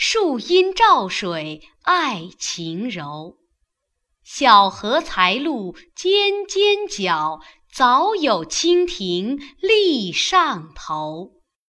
树阴照水爱晴柔，小荷才露尖尖角，早有蜻蜓立上头。